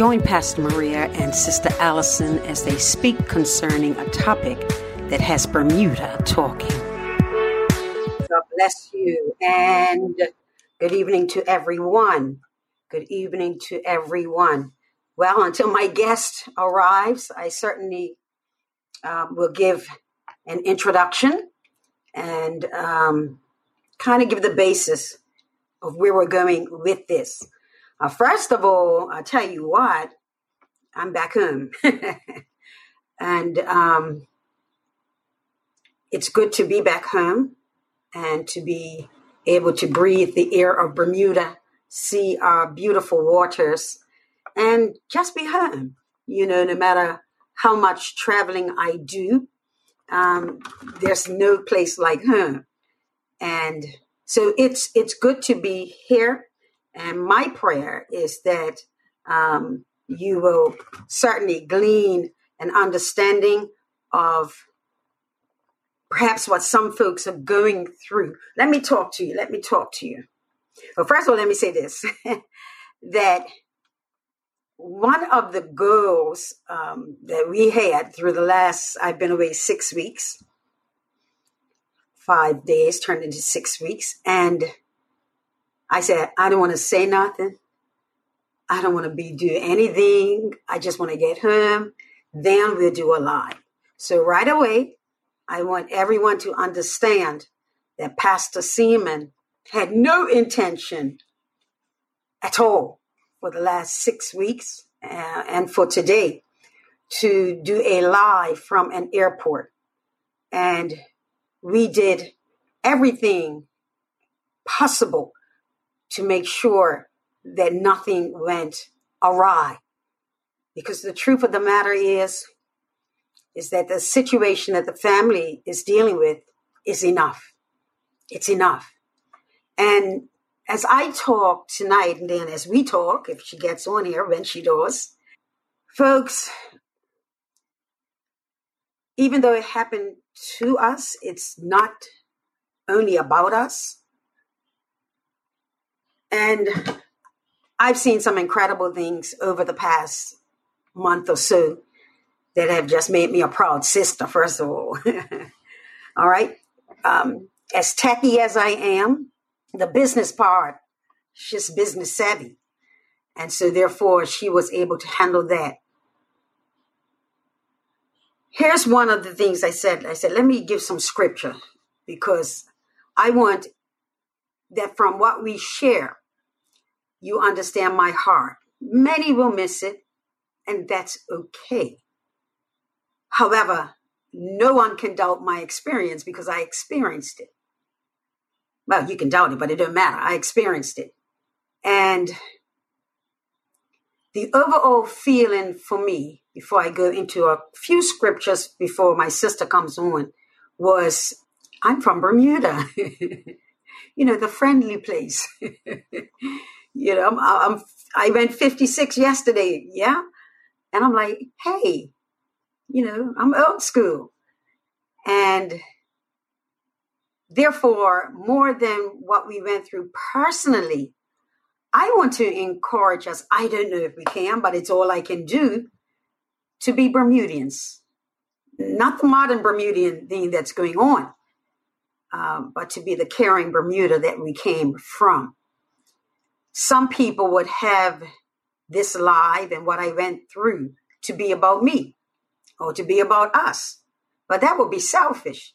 Join Pastor Maria and Sister Allison as they speak concerning a topic that has Bermuda talking. God bless you and good evening to everyone. Good evening to everyone. Well, until my guest arrives, I certainly uh, will give an introduction and um, kind of give the basis of where we're going with this. Uh, first of all, I'll tell you what, I'm back home. and um, it's good to be back home and to be able to breathe the air of Bermuda, see our beautiful waters, and just be home. You know, no matter how much traveling I do, um, there's no place like home. And so it's it's good to be here. And my prayer is that um, you will certainly glean an understanding of perhaps what some folks are going through. Let me talk to you. Let me talk to you. Well, first of all, let me say this that one of the goals um, that we had through the last, I've been away six weeks, five days turned into six weeks. And I said, I don't want to say nothing. I don't want to be do anything. I just want to get home. Then we'll do a live. So right away, I want everyone to understand that Pastor Seaman had no intention at all for the last six weeks uh, and for today to do a live from an airport. And we did everything possible to make sure that nothing went awry. Because the truth of the matter is, is that the situation that the family is dealing with is enough. It's enough. And as I talk tonight, and then as we talk, if she gets on here, when she does, folks, even though it happened to us, it's not only about us. And I've seen some incredible things over the past month or so that have just made me a proud sister, first of all. all right. Um, as techy as I am, the business part, she's business savvy. And so therefore she was able to handle that. Here's one of the things I said. I said, let me give some scripture because I want that from what we share, you understand my heart. Many will miss it, and that's okay. However, no one can doubt my experience because I experienced it. Well, you can doubt it, but it doesn't matter. I experienced it. And the overall feeling for me, before I go into a few scriptures before my sister comes on, was I'm from Bermuda. you know, the friendly place. you know, I'm, I'm, I went 56 yesterday. Yeah. And I'm like, hey, you know, I'm old school. And therefore, more than what we went through personally, I want to encourage us. I don't know if we can, but it's all I can do to be Bermudians. Not the modern Bermudian thing that's going on, uh, but to be the caring Bermuda that we came from. Some people would have this live and what I went through to be about me or to be about us. But that would be selfish.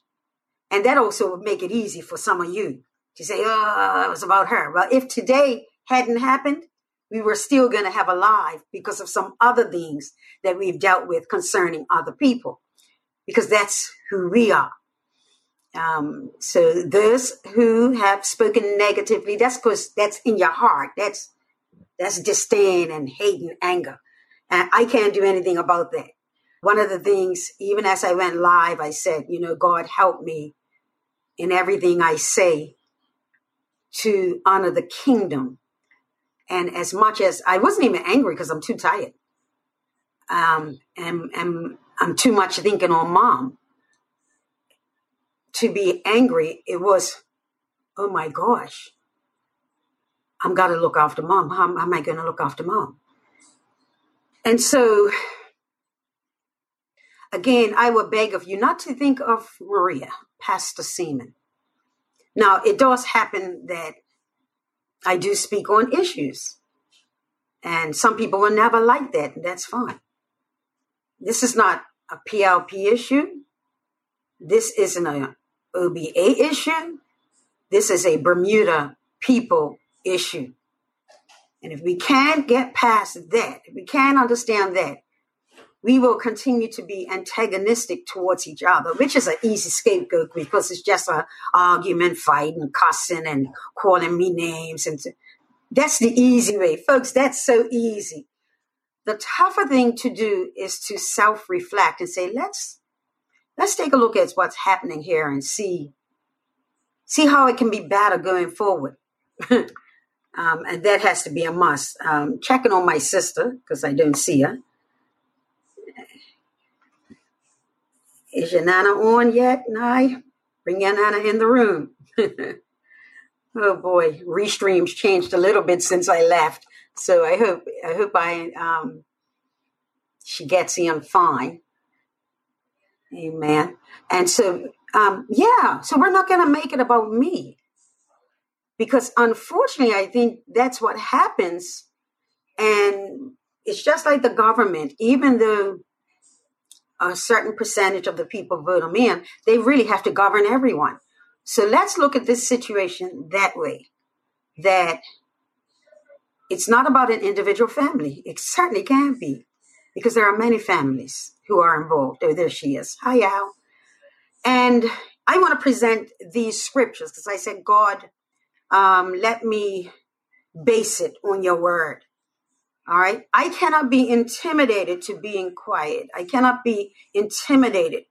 And that also would make it easy for some of you to say, oh, it was about her. Well, if today hadn't happened, we were still going to have a live because of some other things that we've dealt with concerning other people, because that's who we are. Um, so those who have spoken negatively, that's because that's in your heart. That's that's disdain and hate and anger. And I can't do anything about that. One of the things, even as I went live, I said, you know, God help me in everything I say to honor the kingdom. And as much as I wasn't even angry because I'm too tired. Um, and, and I'm too much thinking on mom to be angry. It was, oh my gosh, I'm got to look after mom. How, am I going to look after mom? And so, again, I would beg of you not to think of Maria, Pastor Seaman. Now, it does happen that I do speak on issues, and some people will never like that, and that's fine. This is not a PLP issue. This isn't an OBA issue. This is a Bermuda people issue. And if we can't get past that, if we can't understand that, we will continue to be antagonistic towards each other, which is an easy scapegoat because it's just an argument, fighting, cussing, and calling me names. And that's the easy way. Folks, that's so easy. The tougher thing to do is to self-reflect and say, let's let's take a look at what's happening here and see see how it can be better going forward. Um, and that has to be a must. Um, checking on my sister because I don't see her. Is your Nana on yet, Nye? Bring your Nana in the room. oh boy, Restream's changed a little bit since I left, so I hope I hope I um, she gets in fine. Amen. And so, um, yeah, so we're not going to make it about me because unfortunately, I think that's what happens. And it's just like the government, even though a certain percentage of the people vote them in, they really have to govern everyone. So let's look at this situation that way that it's not about an individual family. It certainly can be because there are many families who are involved. Oh, there she is. Hi, Al. And I want to present these scriptures because I said God um, let me base it on your word. All right. I cannot be intimidated to being quiet. I cannot be intimidated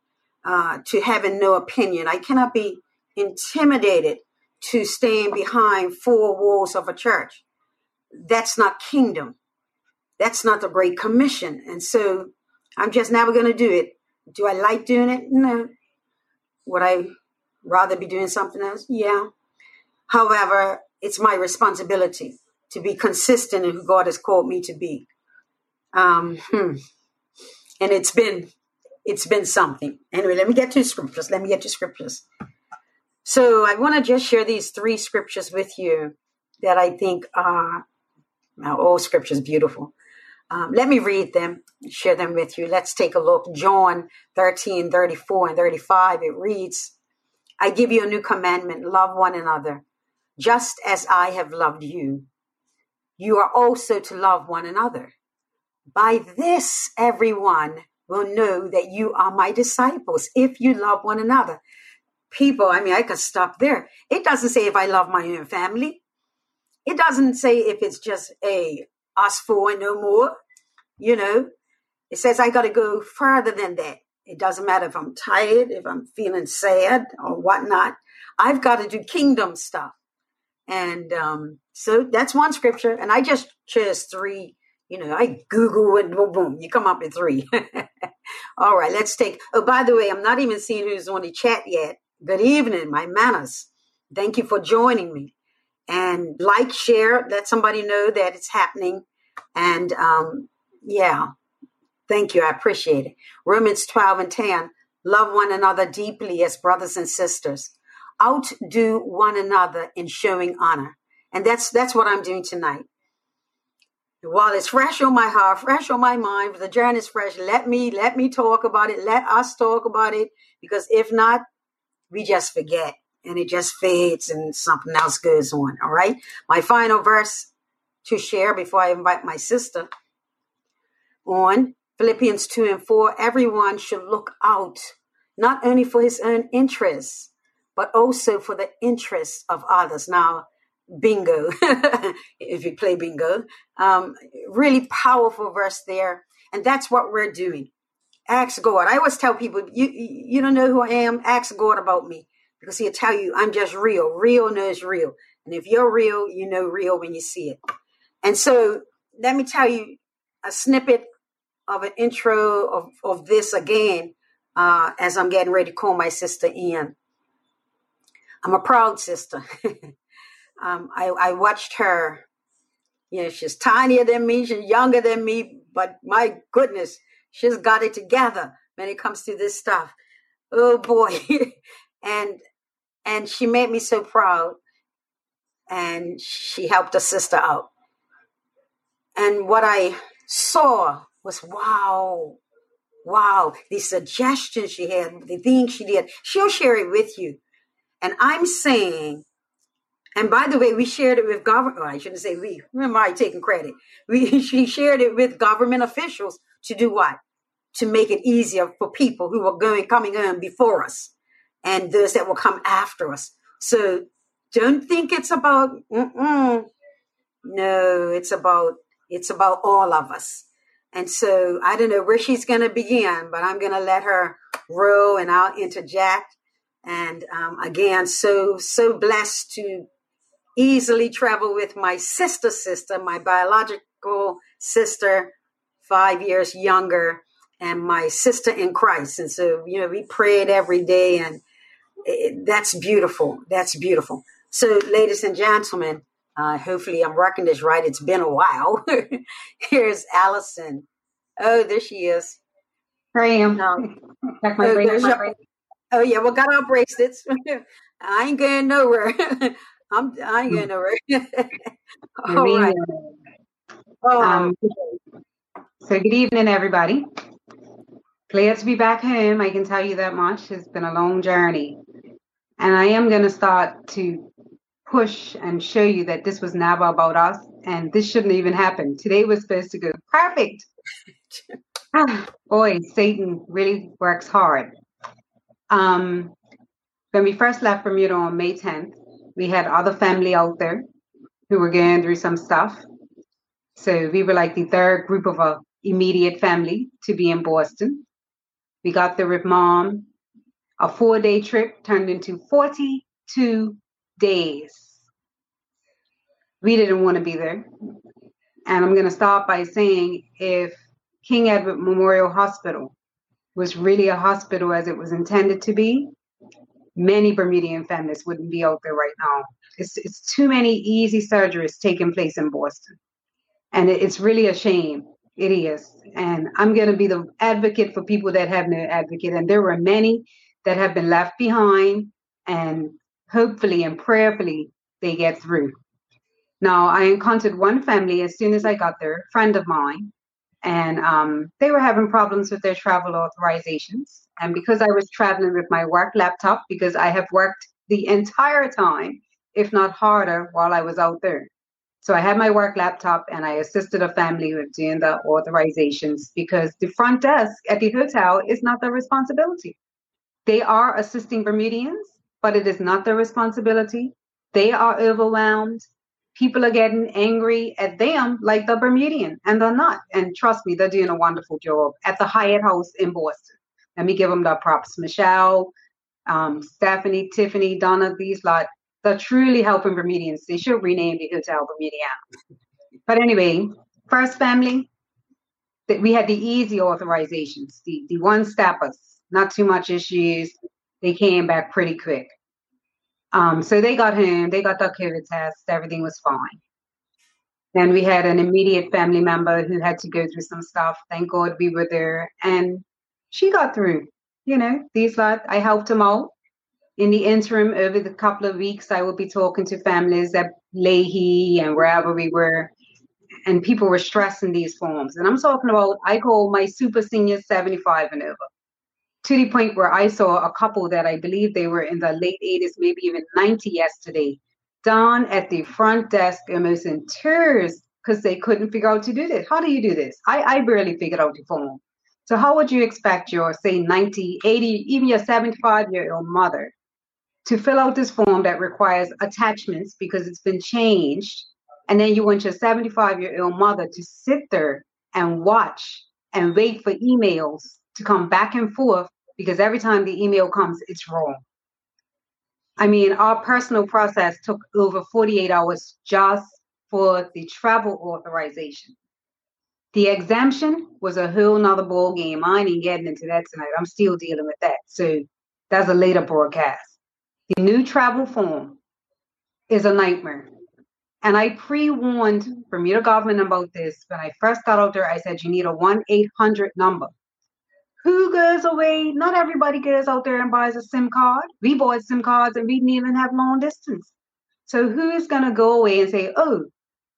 uh, to having no opinion. I cannot be intimidated to staying behind four walls of a church. That's not kingdom. That's not the Great Commission. And so I'm just never going to do it. Do I like doing it? No. Would I rather be doing something else? Yeah. However, it's my responsibility to be consistent in who God has called me to be. Um, hmm. And it's been it's been something. Anyway, let me get to scriptures. Let me get to scriptures. So I want to just share these three scriptures with you that I think are now all scriptures beautiful. Um, let me read them, share them with you. Let's take a look. John 13, 34 and 35. It reads, I give you a new commandment, love one another just as I have loved you, you are also to love one another. By this, everyone will know that you are my disciples if you love one another. People, I mean, I could stop there. It doesn't say if I love my own family. It doesn't say if it's just a us four and no more. You know, it says I got to go farther than that. It doesn't matter if I'm tired, if I'm feeling sad or whatnot. I've got to do kingdom stuff. And um, so that's one scripture. And I just chose three. You know, I Google it, boom, boom, you come up with three. All right, let's take. Oh, by the way, I'm not even seeing who's on the chat yet. Good evening, my manners. Thank you for joining me. And like, share, let somebody know that it's happening. And um, yeah, thank you. I appreciate it. Romans 12 and 10 love one another deeply as brothers and sisters outdo one another in showing honor. And that's that's what I'm doing tonight. While it's fresh on my heart, fresh on my mind, the journey is fresh. Let me let me talk about it. Let us talk about it. Because if not, we just forget and it just fades and something else goes on. All right. My final verse to share before I invite my sister on Philippians 2 and 4 everyone should look out not only for his own interests but also for the interests of others. Now, bingo, if you play bingo, um, really powerful verse there. And that's what we're doing. Ask God. I always tell people, you, you don't know who I am, ask God about me because he'll tell you I'm just real. Real knows real. And if you're real, you know real when you see it. And so let me tell you a snippet of an intro of, of this again uh, as I'm getting ready to call my sister in. I'm a proud sister. um, I, I watched her. You know, she's tinier than me, she's younger than me, but my goodness, she's got it together when it comes to this stuff. Oh boy. and and she made me so proud and she helped a sister out. And what I saw was wow, wow, the suggestions she had, the things she did, she'll share it with you. And I'm saying, and by the way, we shared it with government. Well, oh, I shouldn't say we. Am I taking credit? We she shared it with government officials to do what? To make it easier for people who are going coming in before us, and those that will come after us. So don't think it's about. Mm-mm. no, it's about it's about all of us. And so I don't know where she's going to begin, but I'm going to let her roll and I'll interject. And um, again, so, so blessed to easily travel with my sister sister, my biological sister, five years younger, and my sister in Christ. And so, you know, we prayed every day and it, that's beautiful. That's beautiful. So, ladies and gentlemen, uh, hopefully, I'm working this right. It's been a while. Here's Allison. Oh, there she is. Here I am. Um, oh, my brain. oh, yeah. Well, got our bracelets. I ain't going nowhere. I'm. I ain't going nowhere. All right. Oh, um, so, good evening, everybody. Glad to be back home. I can tell you that much. It's been a long journey. And I am going to start to push and show you that this was never about us and this shouldn't even happen. Today was supposed to go perfect. boy, Satan really works hard. Um, when we first left Bermuda on May 10th, we had other family out there who were going through some stuff. So we were like the third group of a immediate family to be in Boston. We got there with mom. A four day trip turned into 42 days we didn't want to be there. And I'm going to stop by saying if King Edward Memorial Hospital was really a hospital as it was intended to be, many Bermudian feminists wouldn't be out there right now. It's, it's too many easy surgeries taking place in Boston. And it's really a shame. It is. And I'm going to be the advocate for people that have no advocate. And there were many that have been left behind. And hopefully and prayerfully, they get through. Now, I encountered one family as soon as I got there, friend of mine, and um, they were having problems with their travel authorizations. And because I was traveling with my work laptop, because I have worked the entire time, if not harder, while I was out there. So I had my work laptop and I assisted a family with doing the authorizations because the front desk at the hotel is not their responsibility. They are assisting Bermudians, but it is not their responsibility. They are overwhelmed people are getting angry at them like the Bermudian, and they're not. And trust me, they're doing a wonderful job at the Hyatt House in Boston. Let me give them the props. Michelle, um, Stephanie, Tiffany, Donna, these lot, they're truly helping Bermudians. They should rename the hotel Bermudian. But anyway, first family, that we had the easy authorizations, the, the one steppers, not too much issues. They came back pretty quick. Um, so they got home, they got their COVID test, everything was fine. Then we had an immediate family member who had to go through some stuff. Thank God we were there, and she got through. You know, these lot, I helped them out. In the interim, over the couple of weeks, I will be talking to families at Lahey and wherever we were, and people were stressing these forms. And I'm talking about, I call my super senior 75 and over to the point where I saw a couple that I believe they were in the late 80s, maybe even 90 yesterday, down at the front desk almost in tears because they couldn't figure out to do this. How do you do this? I, I barely figured out the form. So how would you expect your, say, 90, 80, even your 75 year old mother to fill out this form that requires attachments because it's been changed? And then you want your 75 year old mother to sit there and watch and wait for emails to come back and forth because every time the email comes, it's wrong. I mean, our personal process took over 48 hours just for the travel authorization. The exemption was a whole nother ball game. I ain't getting into that tonight. I'm still dealing with that. So that's a later broadcast. The new travel form is a nightmare. And I pre warned Bermuda government about this. When I first got out there, I said, you need a 1 800 number. Who goes away? Not everybody goes out there and buys a SIM card. We bought SIM cards and we didn't even have long distance. So who is going to go away and say, oh,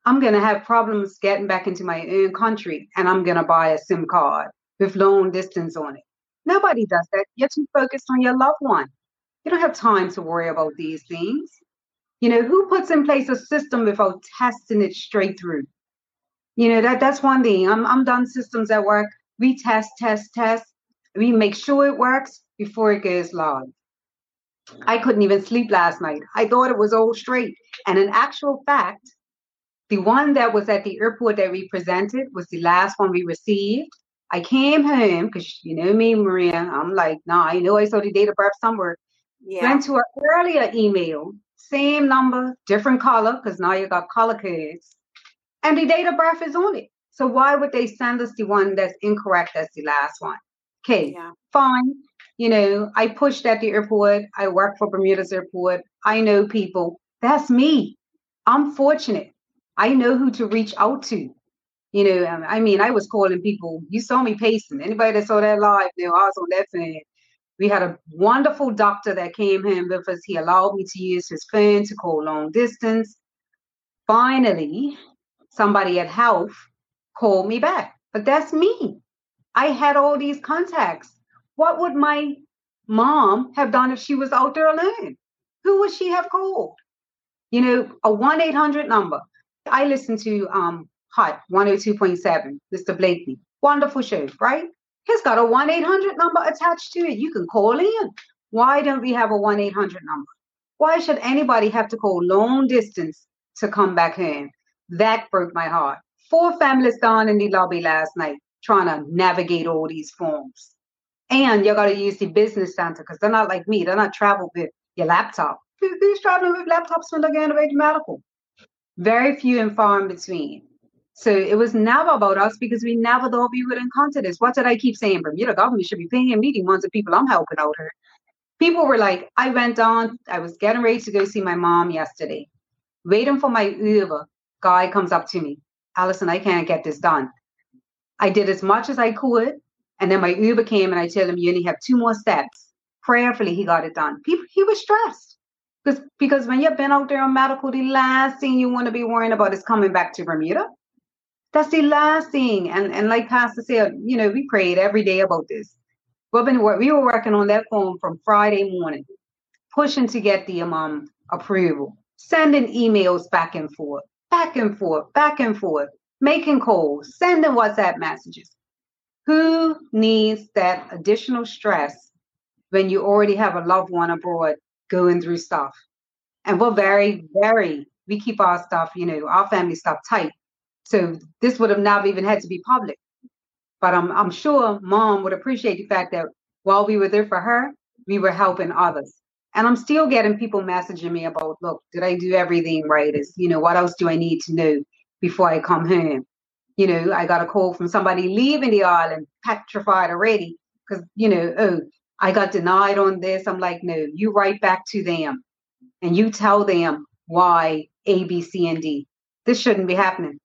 I'm going to have problems getting back into my own country and I'm going to buy a SIM card with long distance on it? Nobody does that. You're too focused on your loved one. You don't have time to worry about these things. You know, who puts in place a system without testing it straight through? You know, that that's one thing. I'm I'm done systems that work. We test, test, test. We make sure it works before it goes live. I couldn't even sleep last night. I thought it was all straight. And in actual fact, the one that was at the airport that we presented was the last one we received. I came home because you know me, Maria. I'm like, nah, I know I saw the date of birth somewhere. Yeah. Went to an earlier email, same number, different color, because now you got color codes. And the date of birth is on it. So why would they send us the one that's incorrect as the last one? Okay, yeah. fine. You know, I pushed at the airport. I work for Bermuda's airport. I know people. That's me. I'm fortunate. I know who to reach out to. You know, um, I mean, I was calling people. You saw me pacing. Anybody that saw that live, know, I was on that thing. We had a wonderful doctor that came in with us. He allowed me to use his phone to call long distance. Finally, somebody at health called me back. But that's me. I had all these contacts. What would my mom have done if she was out there alone? Who would she have called? You know, a 1 800 number. I listen to um Hot 102.7, Mr. Blakely. Wonderful show, right? He's got a 1 800 number attached to it. You can call in. Why don't we have a 1 800 number? Why should anybody have to call long distance to come back home? That broke my heart. Four families down in the lobby last night trying to navigate all these forms. And you got to use the business center because they're not like me. They're not travel with your laptop. Who's traveling with laptops when they're going to medical? Very few and far in between. So it was never about us because we never thought we would encounter this. What did I keep saying? Bermuda government should be paying me the ones of people I'm helping out here. People were like, I went on, I was getting ready to go see my mom yesterday, waiting for my Uber. Guy comes up to me, Allison, I can't get this done. I did as much as I could, and then my Uber came and I told him, you only have two more steps. Prayerfully, he got it done. He, he was stressed. Because, because when you've been out there on medical, the last thing you want to be worrying about is coming back to Bermuda. That's the last thing. And and like Pastor said, you know, we prayed every day about this. We've been we were working on that form from Friday morning, pushing to get the um approval, sending emails back and forth, back and forth, back and forth, making calls, sending WhatsApp messages. Who needs that additional stress when you already have a loved one abroad going through stuff? And we're very, very, we keep our stuff, you know, our family stuff tight. So this would have never even had to be public. But I'm I'm sure mom would appreciate the fact that while we were there for her, we were helping others. And I'm still getting people messaging me about, look, did I do everything right? Is you know, what else do I need to know before I come home? You know, I got a call from somebody leaving the island, petrified already, because you know, oh, I got denied on this. I'm like, no, you write back to them and you tell them why A, B, C, and D. This shouldn't be happening.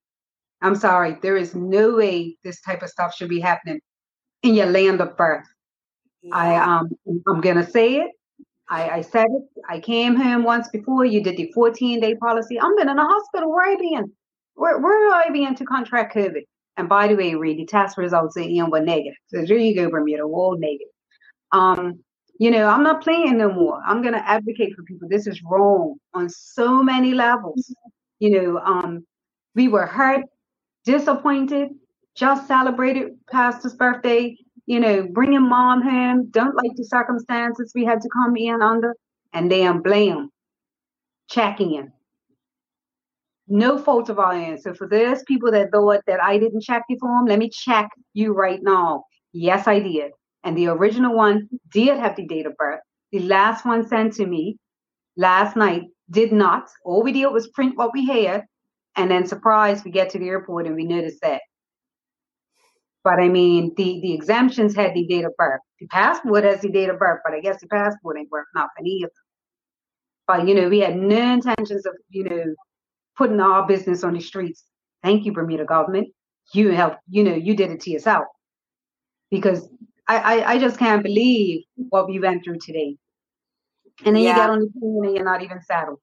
I'm sorry, there is no way this type of stuff should be happening in your land of birth. Yeah. I um I'm gonna say it. I, I said it. I came home once before. You did the 14 day policy. I'm been in a hospital. Where I been? Where where I been to contract COVID? And by the way, read the test results in were negative. So there you go, Bermuda, all negative. Um, you know, I'm not playing no more. I'm gonna advocate for people. This is wrong on so many levels. You know, um, we were hurt disappointed, just celebrated pastor's birthday, you know, bringing mom home, don't like the circumstances we had to come in under, and then blame, checking in. No fault of our own. So for those people that thought that I didn't check you for them, let me check you right now. Yes, I did. And the original one did have the date of birth. The last one sent to me last night did not. All we did was print what we had and then surprise, we get to the airport and we notice that. But I mean, the, the exemptions had the date of birth. The passport has the date of birth, but I guess the passport ain't worth nothing either. But you know, we had no intentions of, you know, putting our business on the streets. Thank you, Bermuda government. You helped, you know, you did it to yourself. Because I, I, I just can't believe what we went through today. And then yeah. you get on the plane and you're not even saddled.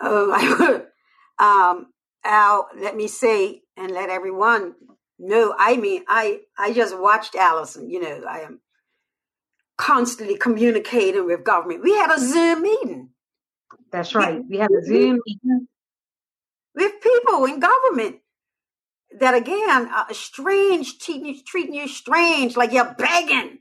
Oh, I um, Al, let me say and let everyone know. I mean, I I just watched Allison. You know, I am constantly communicating with government. We had a Zoom meeting. That's right. We have a Zoom meeting with people in government that again are strange treating you, treating you strange, like you're begging.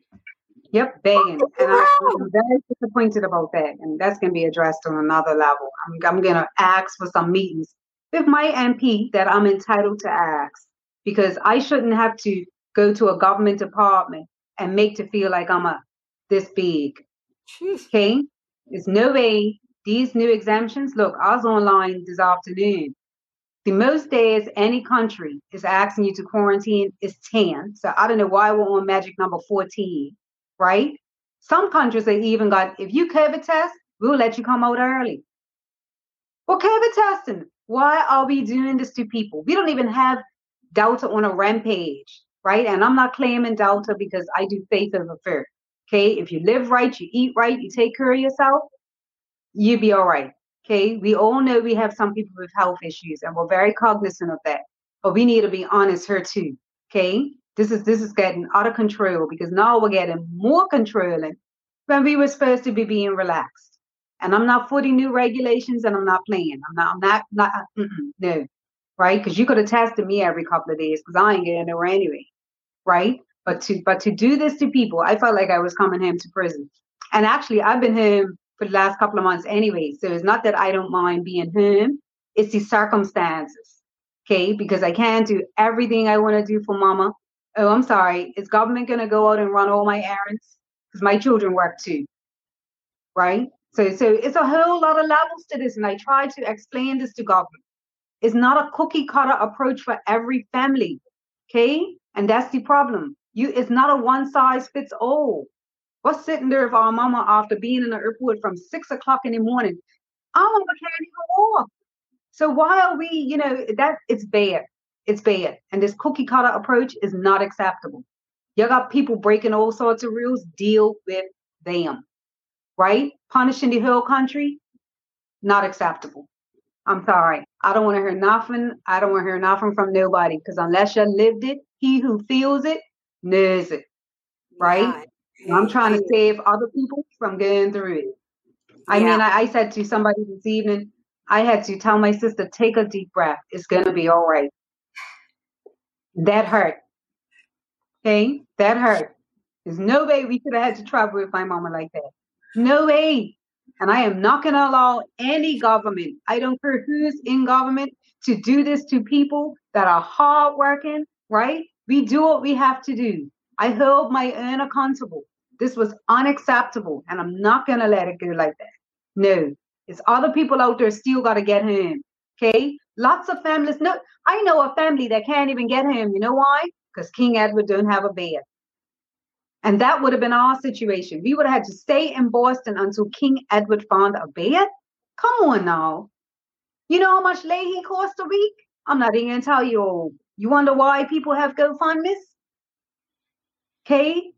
Yep, begging. And I'm very disappointed about that. And that's going to be addressed on another level. I'm, I'm going to ask for some meetings with my MP that I'm entitled to ask because I shouldn't have to go to a government department and make to feel like I'm a this big. Jeez. Okay? There's no way these new exemptions. Look, I was online this afternoon. The most days any country is asking you to quarantine is 10. So I don't know why we're on magic number 14, right? Some countries they even got if you COVID test, we'll let you come out early. Well, COVID testing. Why are we doing this to people? We don't even have Delta on a rampage, right? And I'm not claiming Delta because I do faith over fear. Okay, if you live right, you eat right, you take care of yourself, you be all right. Okay, we all know we have some people with health issues, and we're very cognizant of that. But we need to be honest here too. Okay, this is this is getting out of control because now we're getting more controlling when we were supposed to be being relaxed. And I'm not footing new regulations, and I'm not playing. I'm not. I'm not. not no, right? Because you could have tested me every couple of days because I ain't getting nowhere anyway, right? But to but to do this to people, I felt like I was coming home to prison. And actually, I've been home for the last couple of months anyway. So it's not that I don't mind being home; it's the circumstances. Okay, because I can't do everything I want to do for mama. Oh, I'm sorry. Is government gonna go out and run all my errands? Because my children work too. Right? So so it's a whole lot of levels to this. And I try to explain this to government. It's not a cookie cutter approach for every family. Okay? And that's the problem. You, it's not a one size fits all. What's sitting there if our mama after being in the airport from six o'clock in the morning? Our mama can't even walk. So why are we, you know, that it's bad. It's bad. And this cookie cutter approach is not acceptable. You got people breaking all sorts of rules, deal with them. Right? Punishing the whole country, not acceptable. I'm sorry. I don't want to hear nothing. I don't want to hear nothing from nobody because unless you lived it, he who feels it knows it, right? I'm trying to save other people from getting through it. I yeah. mean, I, I said to somebody this evening, I had to tell my sister, take a deep breath. It's going to be all right. That hurt. Okay? That hurt. There's no way we could have had to travel with my mama like that. No way. And I am not going to allow any government, I don't care who's in government, to do this to people that are hardworking, right? We do what we have to do. I held my own accountable. This was unacceptable, and I'm not going to let it go like that. No, it's other people out there still got to get him. Okay, lots of families. No, I know a family that can't even get him. You know why? Because King Edward don't have a bed. And that would have been our situation. We would have had to stay in Boston until King Edward found a bed. Come on now. You know how much Lahey cost a week? I'm not even gonna tell you. You wonder why people have GoFundMe's? Okay.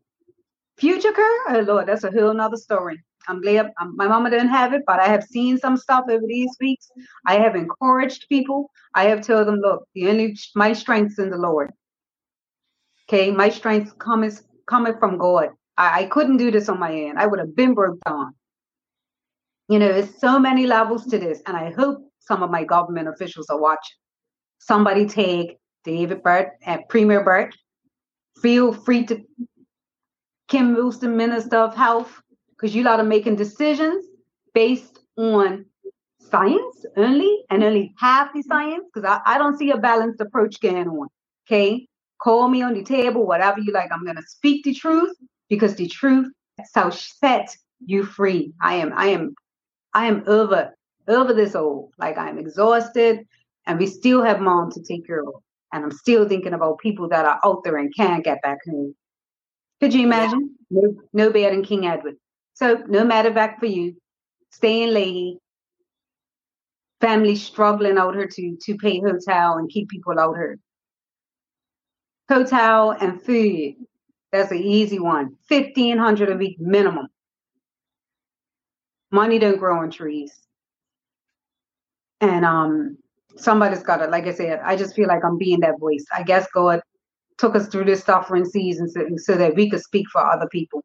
Future? Oh Lord, that's a whole nother story. I'm glad I'm, my mama didn't have it, but I have seen some stuff over these weeks. I have encouraged people. I have told them, look, the only my strength's in the Lord. Okay, my strength comes coming from God. I, I couldn't do this on my own. I would have been broke down. You know, there's so many levels to this, and I hope some of my government officials are watching. Somebody take David Burt and Premier Burt. Feel free to Kim Wilson, Minister of Health, because you lot are making decisions based on science only and only half the science, because I, I don't see a balanced approach going on. Okay. Call me on the table, whatever you like. I'm gonna speak the truth because the truth shall set you free. I am, I am, I am over, over this old. Like I'm exhausted, and we still have mom to take care of. And I'm still thinking about people that are out there and can't get back home. Could you imagine? Yeah. No, no better than King Edward. So no matter back for you. Stay in Lahey. families struggling out here to to pay hotel and keep people out here. Hotel and food, that's an easy one. Fifteen hundred a week minimum. Money don't grow on trees. And um somebody's got it. Like I said, I just feel like I'm being that voice. I guess God took us through this suffering season so, so that we could speak for other people.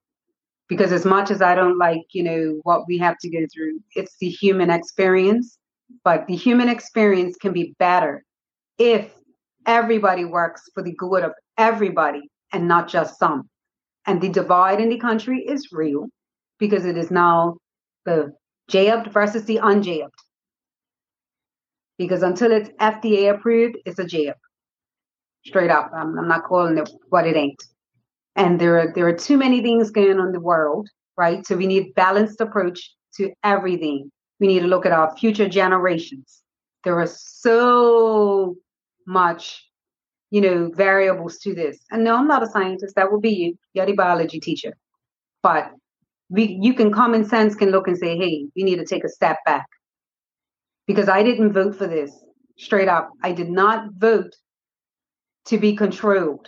Because as much as I don't like, you know, what we have to go through, it's the human experience. But the human experience can be better if everybody works for the good of everybody and not just some. And the divide in the country is real because it is now the jabbed versus the unjabbed. Because until it's FDA approved, it's a jab. Straight up. I'm, I'm not calling it what it ain't. And there are there are too many things going on in the world, right? So we need balanced approach to everything. We need to look at our future generations. There are so much, you know, variables to this. And no, I'm not a scientist. That would be you. You're the biology teacher. But we you can common sense can look and say, hey, we need to take a step back. Because I didn't vote for this. Straight up. I did not vote to be controlled.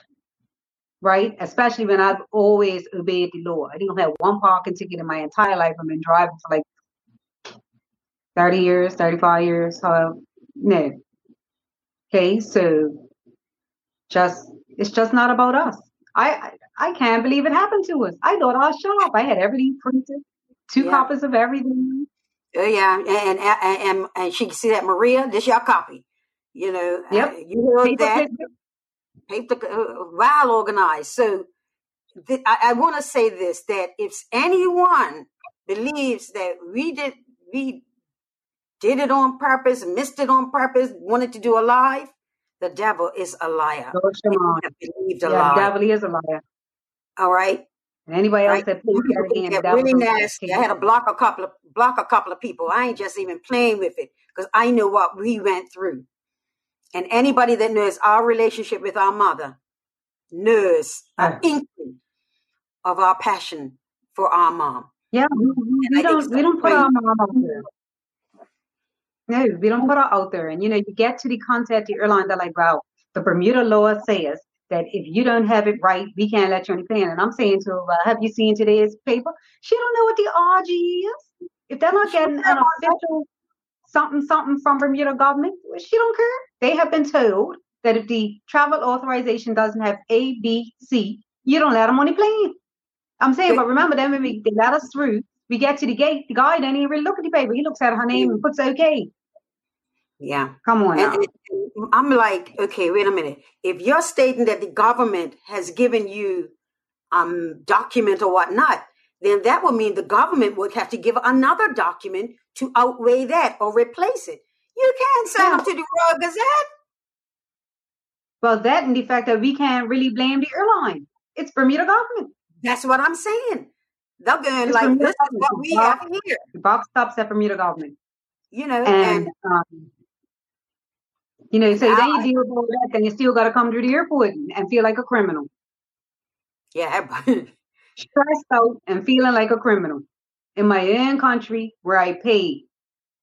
Right? Especially when I've always obeyed the law. I didn't have one parking ticket in my entire life. I've been driving for like 30 years, 35 years. So no. Okay, so just it's just not about us. I I can't believe it happened to us. I thought our shop. I had everything printed, two yeah. copies of everything. Oh yeah, and and and, and she can see that Maria. This y'all copy. You know. Uh, yep. Uh, you heard that. Paper, uh, well organized. So th- I, I want to say this: that if anyone believes that we did we did it on purpose, missed it on purpose, wanted to do a live, the devil is a liar. Believed a yeah, lie. The devil is a liar. All right. And anybody else right. that plays that again, really nasty. I had to block a couple of block a couple of people. I ain't just even playing with it because I know what we went through. And anybody that knows our relationship with our mother knows an inkling of our passion for our mom. Yeah, we, we don't we don't put our mom out there. No, we don't put her out there. And you know, you get to the contact the airline, they're like, wow, the Bermuda law says that if you don't have it right, we can't let you on the plane. And I'm saying to her, well, have you seen today's paper? She don't know what the RG is. If they're not getting an official something something from Bermuda government, she don't care. They have been told that if the travel authorization doesn't have A, B, C, you don't let them on the plane. I'm saying, but remember, then when we, they let us through, we get to the gate, the guy doesn't even look at the paper. He looks at her name and puts okay. Yeah. Come on. And I'm like, okay, wait a minute. If you're stating that the government has given you um document or whatnot, then that would mean the government would have to give another document to outweigh that or replace it. You can't sign yeah. up to the Royal Gazette. Well, that and the fact that we can't really blame the airline. It's Bermuda government. That's what I'm saying. They're going it's like, Bermuda this government. is what we box, have here. The box stops at Bermuda government. You know, and, and um, you know, so then you deal with all that, then you still got to come to the airport and feel like a criminal. Yeah. Stressed out and feeling like a criminal in my own country where I paid.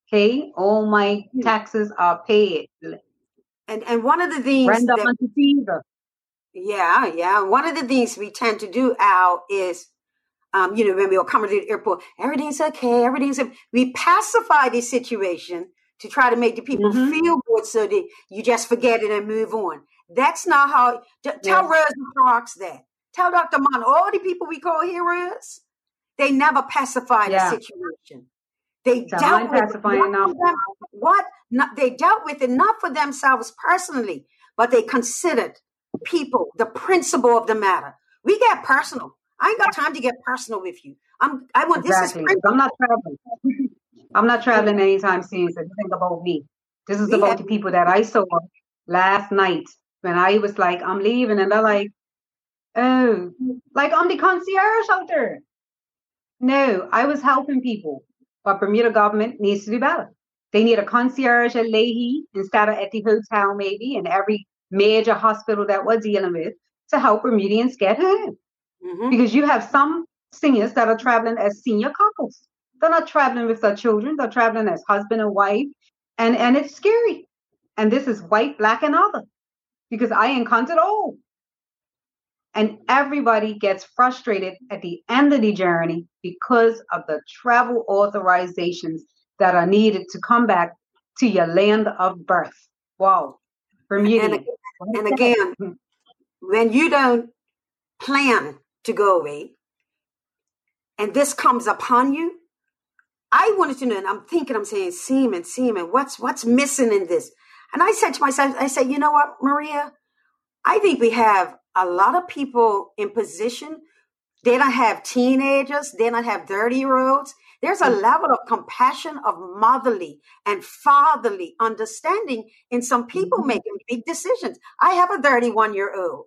Okay, all my hmm. taxes are paid. And and one of the things Brenda that, yeah, yeah. One of the things we tend to do, Al, is um, you know, when we are coming to the airport, everything's okay, everything's okay. we pacify the situation to try to make the people mm-hmm. feel good so that you just forget it and move on. That's not how. Tell yes. Rosa Parks that. Tell Dr. Mon, all the people we call heroes, they never pacified yeah. the situation. They so dealt with pacifying them, what not, they dealt with it not for themselves personally, but they considered people the principle of the matter. We get personal. I ain't got time to get personal with you. I'm. I want exactly. this is. I'm not traveling. I'm not traveling anytime soon. So think about me. This is about the people that I saw last night when I was like, I'm leaving, and they're like, oh, like I'm the concierge out there. No, I was helping people, but Bermuda government needs to do better. They need a concierge at Lahey instead of at the hotel, maybe, and every major hospital that we're dealing with to help Bermudians get home. Mm-hmm. Because you have some seniors that are traveling as senior couples. They're not traveling with their children. They're traveling as husband and wife, And and it's scary. And this is white, black, and other. Because I encountered all. And everybody gets frustrated at the end of the journey because of the travel authorizations that are needed to come back to your land of birth. Wow. Bermuda. And, and again, when you don't plan to go away and this comes upon you, I wanted to know, and I'm thinking, I'm saying, Seaman, Seaman, what's what's missing in this? And I said to myself, I said, you know what, Maria? I think we have a lot of people in position. They don't have teenagers, they don't have 30 year olds. There's a level of compassion, of motherly and fatherly understanding in some people mm-hmm. making big decisions. I have a 31 year old.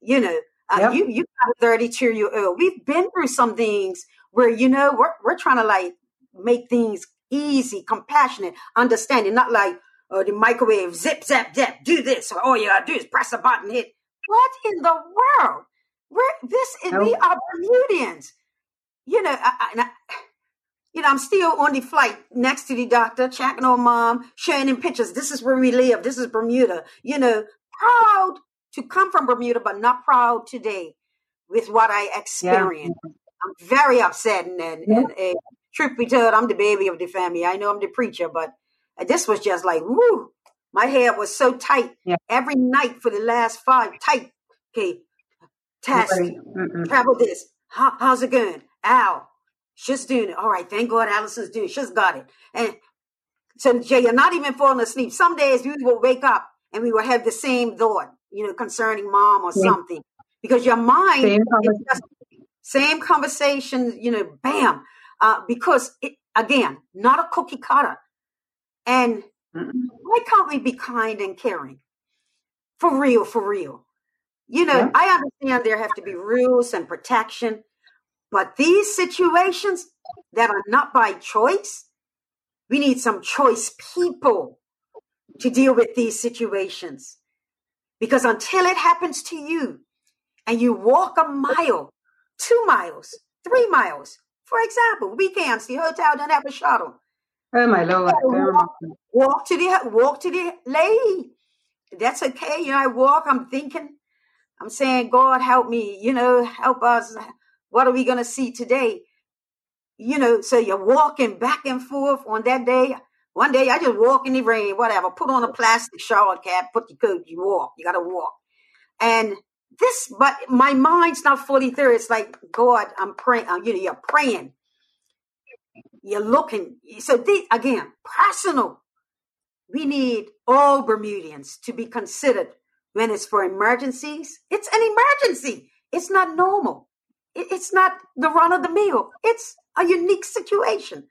You know, uh, yep. you you got a 32 year old. We've been through some things where you know we're we're trying to like make things easy, compassionate, understanding, not like uh, the microwave, zip, zap, zap, do this, or all you gotta do is press a button, hit. What in the world? We're, this is, we are Bermudians. You know, I, I, you know, I'm still on the flight next to the doctor, checking on mom, sharing him pictures. This is where we live. This is Bermuda. You know, proud to come from Bermuda, but not proud today with what I experienced. Yeah. I'm very upset and, and, yeah. and truth be told, I'm the baby of the family. I know I'm the preacher, but this was just like, woo. My hair was so tight yeah. every night for the last five. Tight. Okay. Test. mm Travel this. How, how's it going? Al. She's doing it. All right. Thank God Allison's doing it. She's got it. And so, Jay, you're not even falling asleep. Some days we will wake up and we will have the same thought, you know, concerning mom or yeah. something. Because your mind same conversation. same conversation, you know, bam uh, because it, again, not a cookie cutter. And mm-hmm. why can't we be kind and caring? For real, for real. You know, yeah. I understand there have to be rules and protection, but these situations that are not by choice, we need some choice people to deal with these situations. Because until it happens to you and you walk a mile, two miles, three miles, for example, weekends, the hotel don't have a shuttle. Oh my lord! Um, walk, walk, to the walk to the lady. That's okay. You know, I walk. I'm thinking. I'm saying, God, help me. You know, help us. What are we going to see today? You know, so you're walking back and forth on that day. One day I just walk in the rain, whatever. Put on a plastic shower cap, put the coat, you walk. You got to walk. And this, but my mind's not fully there. It's like, God, I'm praying. Uh, you know, you're praying. You're looking. So the, again, personal. We need all Bermudians to be considered when it's for emergencies. It's an emergency. It's not normal. It's not the run of the mill. It's a unique situation.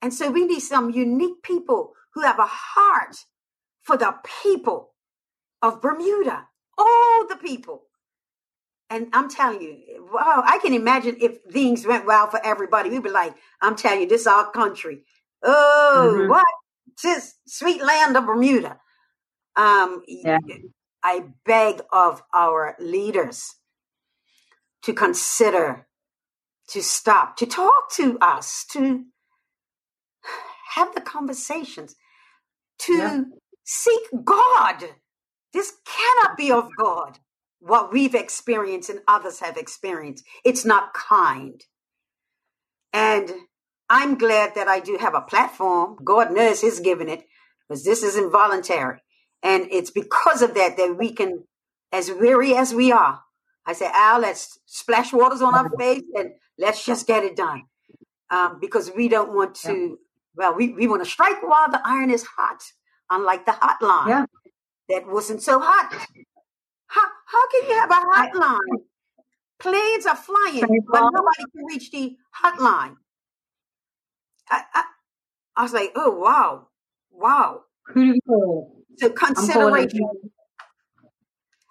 And so we need some unique people who have a heart for the people of Bermuda, all the people. And I'm telling you, wow, I can imagine if things went well for everybody. We'd be like, I'm telling you, this is our country. Oh, mm-hmm. what? This sweet land of Bermuda. Um, yeah. I beg of our leaders to consider, to stop, to talk to us, to have the conversations, to yeah. seek God. This cannot be of God what we've experienced and others have experienced. It's not kind. And I'm glad that I do have a platform. God knows He's given it, because this is involuntary. And it's because of that that we can, as weary as we are, I say, Al, let's splash waters on our face and let's just get it done. Um, because we don't want to, well, we, we want to strike while the iron is hot, unlike the hotline yeah. that wasn't so hot. How can you have a hotline? Planes are flying, but nobody can reach the hotline. I, I, I was like, oh wow, wow. Who do you call? So consideration.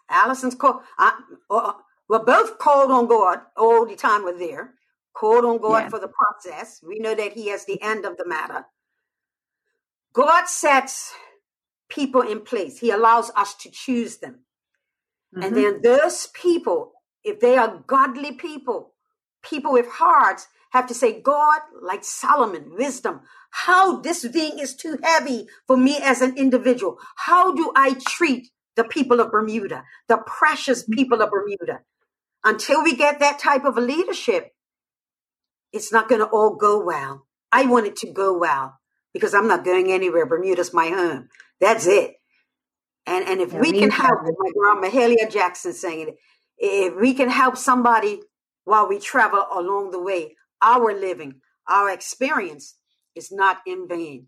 Allison's called. I, uh, we're both called on God all the time. We're there, called on God for the process. We know that He has the end of the matter. God sets people in place. He allows us to choose them. Mm-hmm. And then those people, if they are godly people, people with hearts, have to say, God, like Solomon, wisdom, how this thing is too heavy for me as an individual. How do I treat the people of Bermuda, the precious people of Bermuda? Until we get that type of a leadership, it's not going to all go well. I want it to go well because I'm not going anywhere. Bermuda's my home. That's it. And and if we can help, my grandma Mahalia Jackson saying it, if we can help somebody while we travel along the way, our living, our experience is not in vain.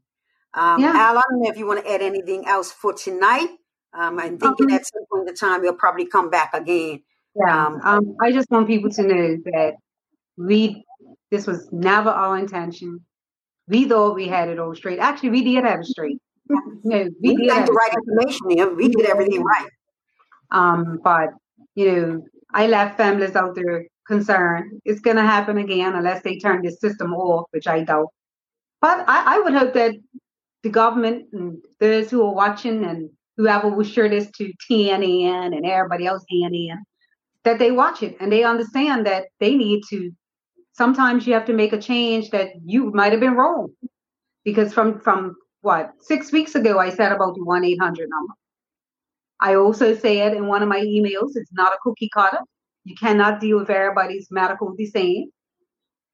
Um, yeah. Al, I don't know if you want to add anything else for tonight. Um, I'm thinking um, at some point in time you'll probably come back again. Yeah, um, um, I just want people to know that we this was never our intention. We thought we had it all straight. Actually, we did have it straight. No, we, we had the right information. We did everything right. Um, but you know, I left families out there concerned. It's going to happen again unless they turn this system off, which I doubt. But I, I would hope that the government and those who are watching and whoever will share this to TNN and everybody else TNN, that they watch it and they understand that they need to sometimes you have to make a change that you might have been wrong. Because from from what six weeks ago I said about the one eight hundred number. I also said in one of my emails, it's not a cookie cutter. You cannot deal with everybody's medical same.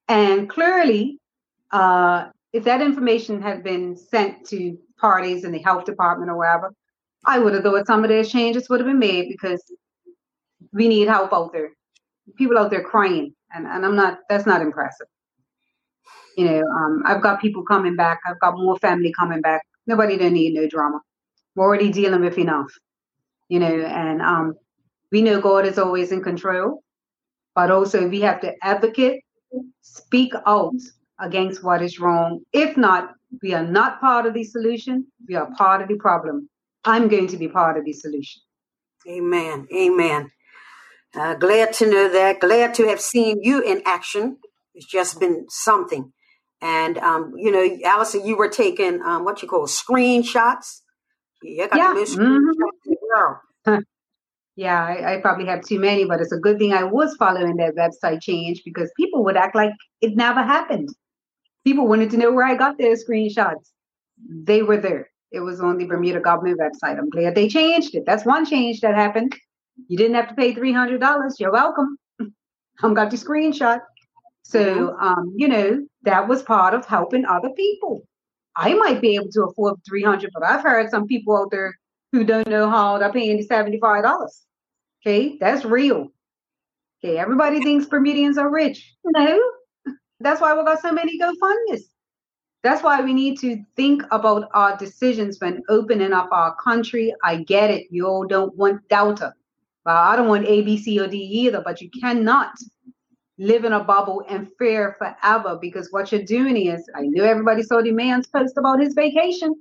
And clearly, uh, if that information had been sent to parties in the health department or wherever, I would have thought some of those changes would have been made because we need help out there. People out there crying and, and I'm not that's not impressive. You know, um, I've got people coming back. I've got more family coming back. Nobody don't need no drama. We're already dealing with enough. You know, and um, we know God is always in control, but also we have to advocate, speak out against what is wrong. If not, we are not part of the solution. We are part of the problem. I'm going to be part of the solution. Amen. Amen. Uh, glad to know that. Glad to have seen you in action. It's just been something. And um, you know, Allison, you were taking um, what you call screenshots. Yeah, yeah. Mm-hmm. yeah, I, I, probably have too many, but it's a good thing I was following that website change because people would act like it never happened. People wanted to know where I got their screenshots. They were there. It was on the Bermuda government website. I'm glad they changed it. That's one change that happened. You didn't have to pay three hundred dollars. You're welcome. I'm got the screenshot. So mm-hmm. um, you know, that was part of helping other people. I might be able to afford three hundred, but I've heard some people out there who don't know how they're paying the seventy-five dollars. Okay, that's real. Okay, everybody thinks Bermudians are rich. No, that's why we got so many GoFundMe's. That's why we need to think about our decisions when opening up our country. I get it. You all don't want Delta. Well, I don't want A, B, C, or D either, but you cannot live in a bubble and fear forever because what you're doing is, I knew everybody saw the man's post about his vacation.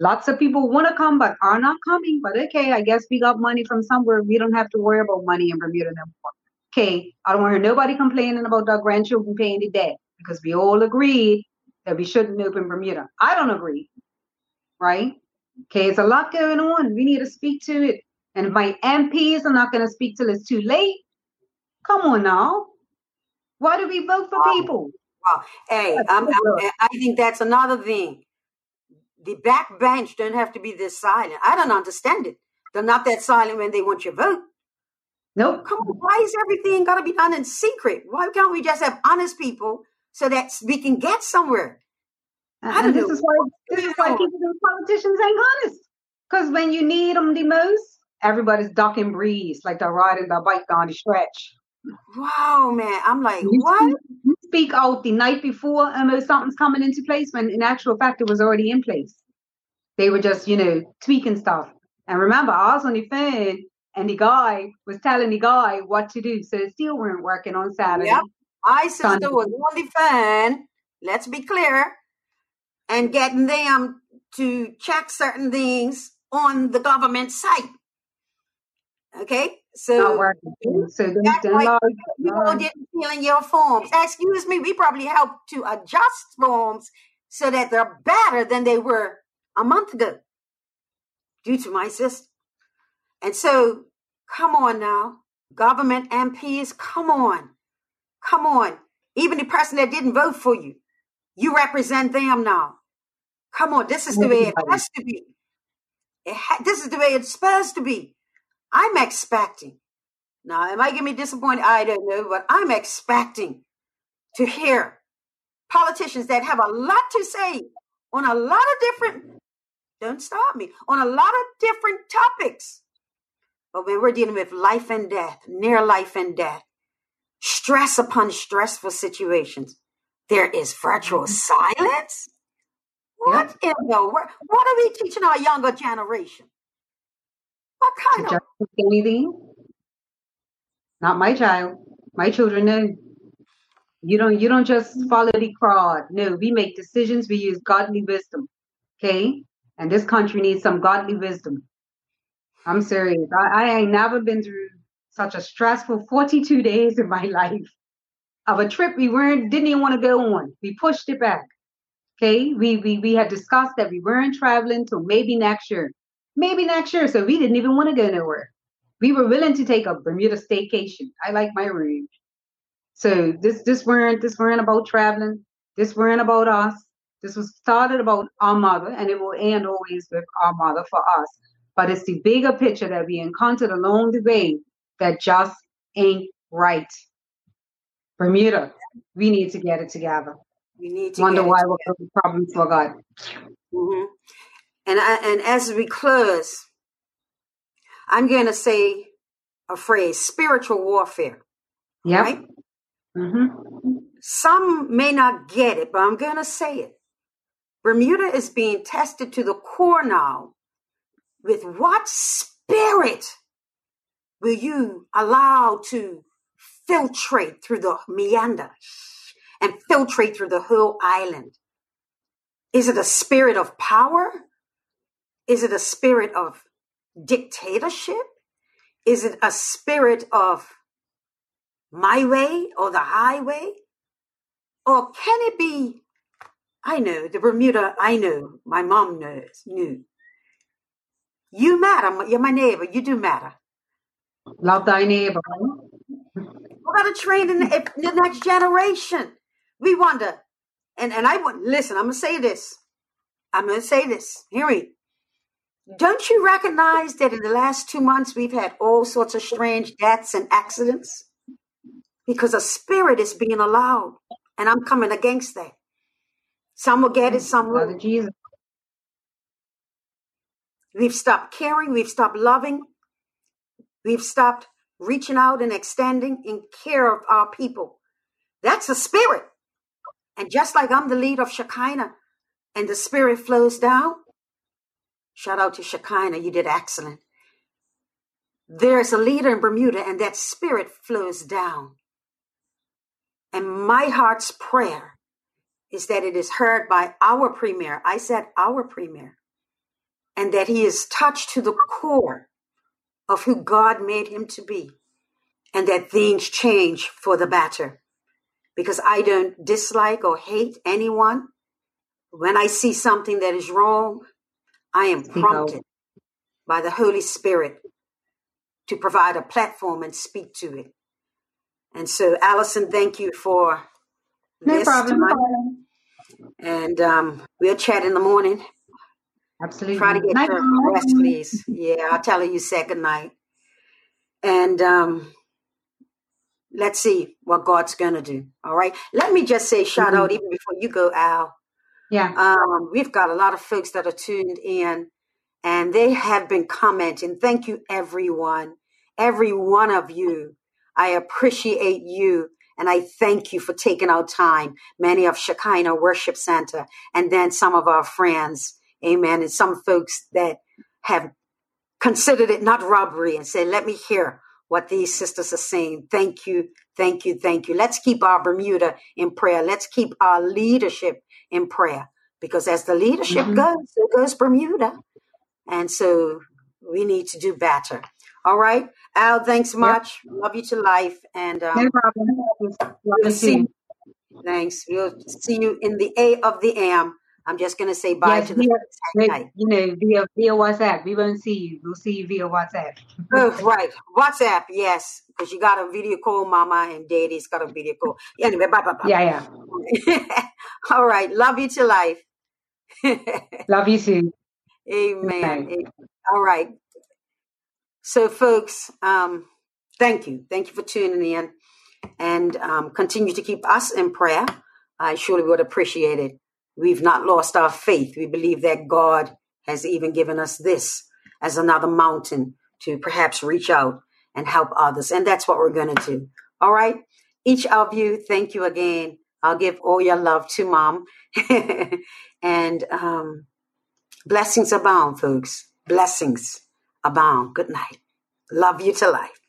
Lots of people want to come but are not coming. But okay, I guess we got money from somewhere. We don't have to worry about money in Bermuda anymore. Okay, I don't want to hear nobody complaining about their grandchildren paying the debt because we all agreed that we shouldn't open Bermuda. I don't agree, right? Okay, it's a lot going on. We need to speak to it. And if my MPs are not going to speak till it's too late, come on now. Why do we vote for wow. people? Wow. Hey, I'm, I'm, i think that's another thing. The backbench don't have to be this silent. I don't understand it. They're not that silent when they want your vote. Nope. Come on. Why is everything got to be done in secret? Why can't we just have honest people so that we can get somewhere? I don't this know. is why this is why people and politicians ain't honest. Because when you need them the most, everybody's ducking breeze like they're riding their bike down the stretch. Wow, man. I'm like, you what? Speak, you speak out the night before um, and something's coming into place when in actual fact it was already in place. They were just, you know, tweaking stuff. And remember, I was on the phone and the guy was telling the guy what to do. So it still weren't working on Saturday. Yep. My sister Sunday. was on the phone, let's be clear, and getting them to check certain things on the government site. Okay, so so that's people didn't fill in your forms. Excuse me, we probably helped to adjust forms so that they're better than they were a month ago, due to my system. And so, come on now, government MPs, come on, come on. Even the person that didn't vote for you, you represent them now. Come on, this is the way it has to be. Ha- this is the way it's supposed to be. I'm expecting. Now, am I going to be disappointed? I don't know, but I'm expecting to hear politicians that have a lot to say on a lot of different, don't stop me, on a lot of different topics. But when we're dealing with life and death, near life and death, stress upon stressful situations, there is virtual silence. What in the world? What are we teaching our younger generation? What kind of anything? Not my child. My children know. You don't you don't just mm. follow the crowd. No, we make decisions, we use godly wisdom. Okay? And this country needs some godly wisdom. I'm serious. I, I ain't never been through such a stressful 42 days in my life of a trip we weren't didn't even want to go on. We pushed it back. Okay, we we we had discussed that we weren't traveling till maybe next year, maybe next year. So we didn't even want to go nowhere. We were willing to take a Bermuda staycation. I like my room. So this this weren't this weren't about traveling. This weren't about us. This was started about our mother, and it will end always with our mother for us. But it's the bigger picture that we encountered along the way that just ain't right. Bermuda, we need to get it together. We need to wonder why we're having problems for God. Mm-hmm. And I, and as we close, I'm going to say a phrase: spiritual warfare. Yeah. Right? Mm-hmm. Some may not get it, but I'm going to say it. Bermuda is being tested to the core now with what spirit will you allow to filtrate through the meander and filtrate through the whole island? Is it a spirit of power? Is it a spirit of dictatorship? Is it a spirit of my way or the highway? Or can it be, I know, the Bermuda, I know, my mom knows, knew. You matter, you're my neighbor, you do matter. Love thy neighbor. We got to train in the, the next generation. We wonder, and, and I want, listen, I'm going to say this. I'm going to say this. Hear me. Don't you recognize that in the last two months we've had all sorts of strange deaths and accidents? Because a spirit is being allowed, and I'm coming against that. Some will get it, some will. Jesus. We've stopped caring, we've stopped loving, we've stopped reaching out and extending in care of our people. That's a spirit. And just like I'm the lead of Shekinah and the spirit flows down, shout out to Shekinah, you did excellent. There's a leader in Bermuda and that spirit flows down. And my heart's prayer is that it is heard by our premier. I said our premier. And that he is touched to the core of who God made him to be. And that things change for the better. Because I don't dislike or hate anyone. When I see something that is wrong, I am prompted by the Holy Spirit to provide a platform and speak to it. And so, Allison, thank you for no this problem. And um, we'll chat in the morning. Absolutely. Try to get night your rest, please. Yeah, I'll tell her you said good night. And um, let's see what God's going to do. All right. Let me just say, shout mm-hmm. out even before you go, Al. Yeah. Um, we've got a lot of folks that are tuned in and they have been commenting. Thank you, everyone. Every one of you I appreciate you and I thank you for taking our time. Many of Shekinah Worship Center and then some of our friends. Amen. And some folks that have considered it not robbery and say, let me hear what these sisters are saying. Thank you. Thank you. Thank you. Let's keep our Bermuda in prayer. Let's keep our leadership in prayer because as the leadership mm-hmm. goes, so goes Bermuda. And so we need to do better. All right. Al, thanks much. Yep. Love you to life. And um, no problem. We'll see. Thanks. We'll see you in the A of the AM I'm just going to say bye yes, to the via, You know, via via WhatsApp. We won't see you. We'll see you via WhatsApp. oh, right. WhatsApp, yes. Because you got a video call, Mama, and Daddy's got a video call. Anyway, bye, bye, bye. Yeah, yeah. All right. Love you to life. Love you too. Amen. All right. So, folks, um, thank you. Thank you for tuning in and um, continue to keep us in prayer. I surely would appreciate it. We've not lost our faith. We believe that God has even given us this as another mountain to perhaps reach out and help others. And that's what we're going to do. All right. Each of you, thank you again. I'll give all your love to mom. and um, blessings abound, folks. Blessings abound. Good night. Love you to life.